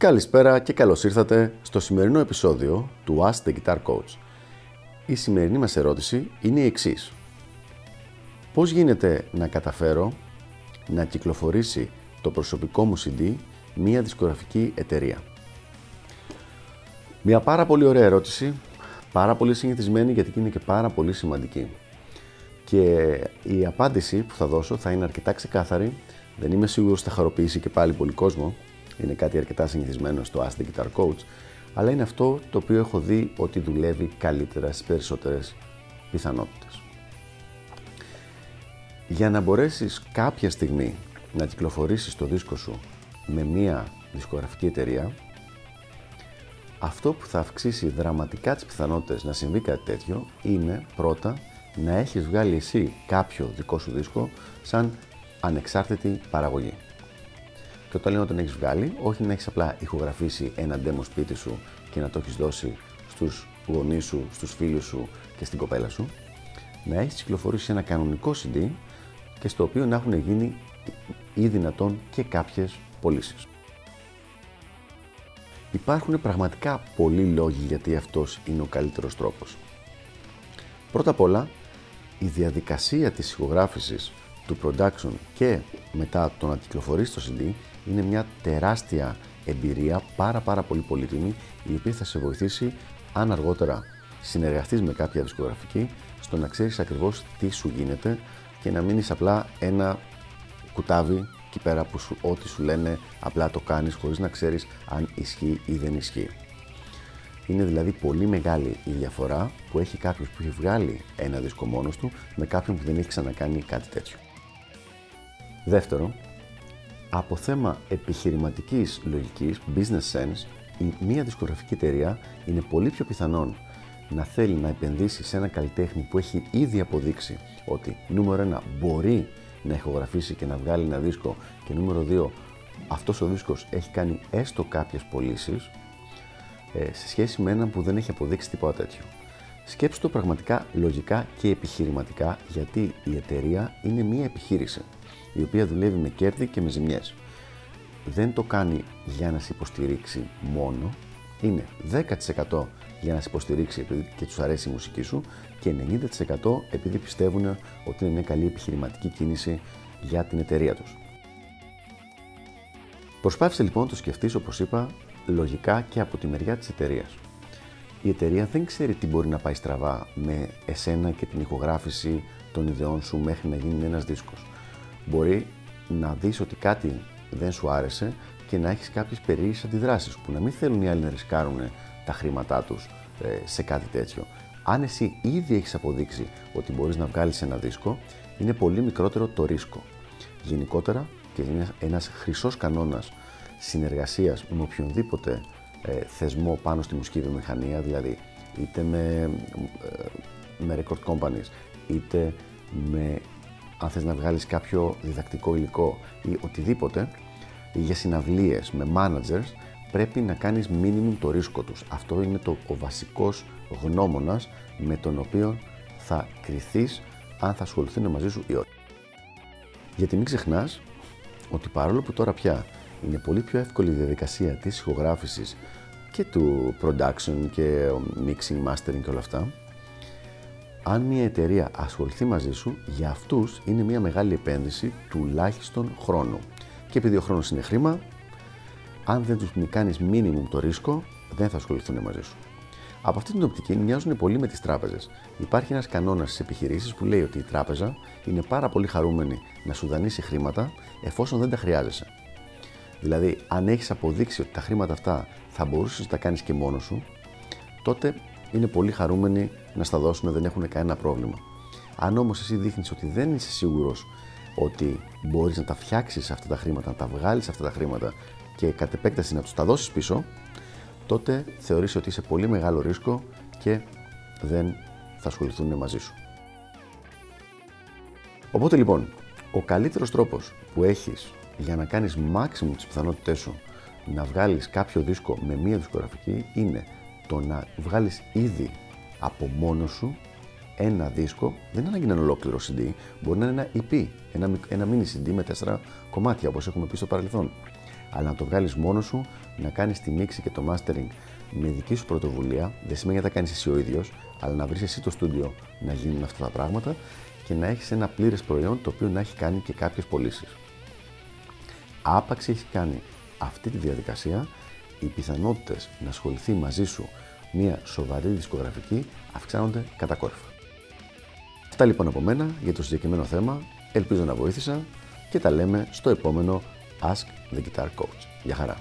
Καλησπέρα και καλώς ήρθατε στο σημερινό επεισόδιο του Ask the Guitar Coach. Η σημερινή μας ερώτηση είναι η εξής. Πώς γίνεται να καταφέρω να κυκλοφορήσει το προσωπικό μου CD μια δισκογραφική εταιρεία; Μια πάρα πολύ ωραία ερώτηση, πάρα πολύ συνηθισμένη γιατί είναι και πάρα πολύ σημαντική. Και η απάντηση που θα δώσω θα είναι αρκετά ξεκάθαρη, δεν είμαι σίγουρος ότι θα χαροποιήσει και πάλι πολύ κόσμο, είναι κάτι αρκετά συνηθισμένο στο Ask the Guitar Coach, αλλά είναι αυτό το οποίο έχω δει ότι δουλεύει καλύτερα στις περισσότερες πιθανότητες. Για να μπορέσεις κάποια στιγμή να κυκλοφορήσεις το δίσκο σου με μία δισκογραφική εταιρεία, αυτό που θα αυξήσει δραματικά τις πιθανότητες να συμβεί κάτι τέτοιο είναι πρώτα να έχεις βγάλει εσύ κάποιο δικό σου δίσκο σαν ανεξάρτητη παραγωγή. Και όταν λέω να τον έχεις βγάλει, όχι να έχεις απλά ηχογραφήσει ένα demo σπίτι σου και να το έχεις δώσει στους γονείς σου, στους φίλους σου και στην κοπέλα σου, να έχεις κυκλοφορήσει ένα κανονικό CD και στο οποίο να έχουν γίνει ή δυνατόν και κάποιες πωλήσεις. Υπάρχουν πραγματικά πολλοί λόγοι γιατί αυτός είναι ο καλύτερος τρόπος. Πρώτα απ' όλα, η διαδικασία της ηχογράφησης του production και μετά το να κυκλοφορήσει το CD είναι μια τεράστια εμπειρία, πάρα πάρα πολύ πολύτιμη, η οποία θα σε βοηθήσει αν αργότερα συνεργαστείς με κάποια δισκογραφική, στο να ξέρεις ακριβώς τι σου γίνεται και να μείνεις απλά ένα κουτάβι εκεί πέρα που σου, ό,τι σου λένε απλά το κάνεις χωρίς να ξέρεις αν ισχύει ή δεν ισχύει. Είναι δηλαδή πολύ μεγάλη η διαφορά που έχει κάποιος που έχει βγάλει ένα δίσκο μόνος του με κάποιον που δεν έχει ξανακάνει κάτι τέτοιο. Δεύτερο, από θέμα επιχειρηματικής λογικής, business sense, η μία δισκογραφική εταιρεία είναι πολύ πιο πιθανόν να θέλει να επενδύσει σε ένα καλλιτέχνη που έχει ήδη αποδείξει ότι νούμερο ένα μπορεί να ηχογραφήσει και να βγάλει ένα δίσκο και νούμερο δύο αυτός ο δίσκος έχει κάνει έστω κάποιες πωλήσεις ε, σε σχέση με έναν που δεν έχει αποδείξει τίποτα τέτοιο. Σκέψτε το πραγματικά λογικά και επιχειρηματικά γιατί η εταιρεία είναι μία επιχείρηση η οποία δουλεύει με κέρδη και με ζημιές. Δεν το κάνει για να σε υποστηρίξει μόνο, είναι 10% για να σε υποστηρίξει επειδή και τους αρέσει η μουσική σου και 90% επειδή πιστεύουν ότι είναι μια καλή επιχειρηματική κίνηση για την εταιρεία τους. Προσπάθησε λοιπόν να το σκεφτείς όπως είπα λογικά και από τη μεριά της εταιρείας. Η εταιρεία δεν ξέρει τι μπορεί να πάει στραβά με εσένα και την ηχογράφηση των ιδεών σου μέχρι να γίνει ένας δίσκος μπορεί να δεις ότι κάτι δεν σου άρεσε και να έχεις κάποιες περίεργες αντιδράσεις που να μην θέλουν οι άλλοι να ρισκάρουν τα χρήματά τους ε, σε κάτι τέτοιο. Αν εσύ ήδη έχεις αποδείξει ότι μπορείς να βγάλεις ένα δίσκο, είναι πολύ μικρότερο το ρίσκο. Γενικότερα, και είναι ένας χρυσός κανόνας συνεργασίας με οποιονδήποτε ε, θεσμό πάνω στη μουσική βιομηχανία, δηλαδή είτε με, ε, με record companies, είτε με αν θες να βγάλεις κάποιο διδακτικό υλικό ή οτιδήποτε, ή για συναυλίες με managers, πρέπει να κάνεις minimum το ρίσκο τους. Αυτό είναι το, ο βασικός γνώμονας με τον οποίο θα κριθείς αν θα ασχοληθούν μαζί σου ή όχι. Γιατί μην ξεχνάς ότι παρόλο που τώρα πια είναι πολύ πιο εύκολη η διαδικασία της ηχογράφησης και του production και mixing, mastering και όλα αυτά, αν μια εταιρεία ασχοληθεί μαζί σου, για αυτούς είναι μια μεγάλη επένδυση τουλάχιστον χρόνου. Και επειδή ο χρόνος είναι χρήμα, αν δεν τους κάνεις minimum το ρίσκο, δεν θα ασχοληθούν μαζί σου. Από αυτή την οπτική μοιάζουν πολύ με τις τράπεζες. Υπάρχει ένας κανόνας στις επιχειρήσεις που λέει ότι η τράπεζα είναι πάρα πολύ χαρούμενη να σου δανείσει χρήματα εφόσον δεν τα χρειάζεσαι. Δηλαδή, αν έχεις αποδείξει ότι τα χρήματα αυτά θα μπορούσες να τα κάνεις και μόνος σου, τότε είναι πολύ χαρούμενοι να στα δώσουν, δεν έχουν κανένα πρόβλημα. Αν όμως εσύ δείχνεις ότι δεν είσαι σίγουρος ότι μπορείς να τα φτιάξεις αυτά τα χρήματα, να τα βγάλεις αυτά τα χρήματα και κατ' επέκταση να τους τα δώσεις πίσω, τότε θεωρείς ότι είσαι πολύ μεγάλο ρίσκο και δεν θα ασχοληθούν μαζί σου. Οπότε λοιπόν, ο καλύτερος τρόπος που έχεις για να κάνεις maximum τις πιθανότητές σου να βγάλεις κάποιο δίσκο με μία δισκογραφική είναι το να βγάλεις ήδη από μόνο σου ένα δίσκο, δεν είναι ανάγκη να είναι ολόκληρο CD, μπορεί να είναι ένα EP, ένα, ένα mini CD με τέσσερα κομμάτια όπως έχουμε πει στο παρελθόν. αλλά να το βγάλεις μόνος σου, να κάνεις τη μίξη και το mastering με δική σου πρωτοβουλία. Δεν σημαίνει ότι θα κάνεις εσύ ο ίδιος, αλλά να βρεις εσύ το στούντιο να γίνουν αυτά τα πράγματα και να έχεις ένα πλήρες προϊόν το οποίο να έχει κάνει και κάποιες πωλήσεις. Άπαξ έχει κάνει αυτή τη διαδικασία, οι πιθανότητες να ασχοληθεί μαζί σου μια σοβαρή δισκογραφική αυξάνονται κατακόρυφα. Αυτά λοιπόν από μένα για το συγκεκριμένο θέμα. Ελπίζω να βοήθησα και τα λέμε στο επόμενο Ask the Guitar Coach. Γεια χαρά!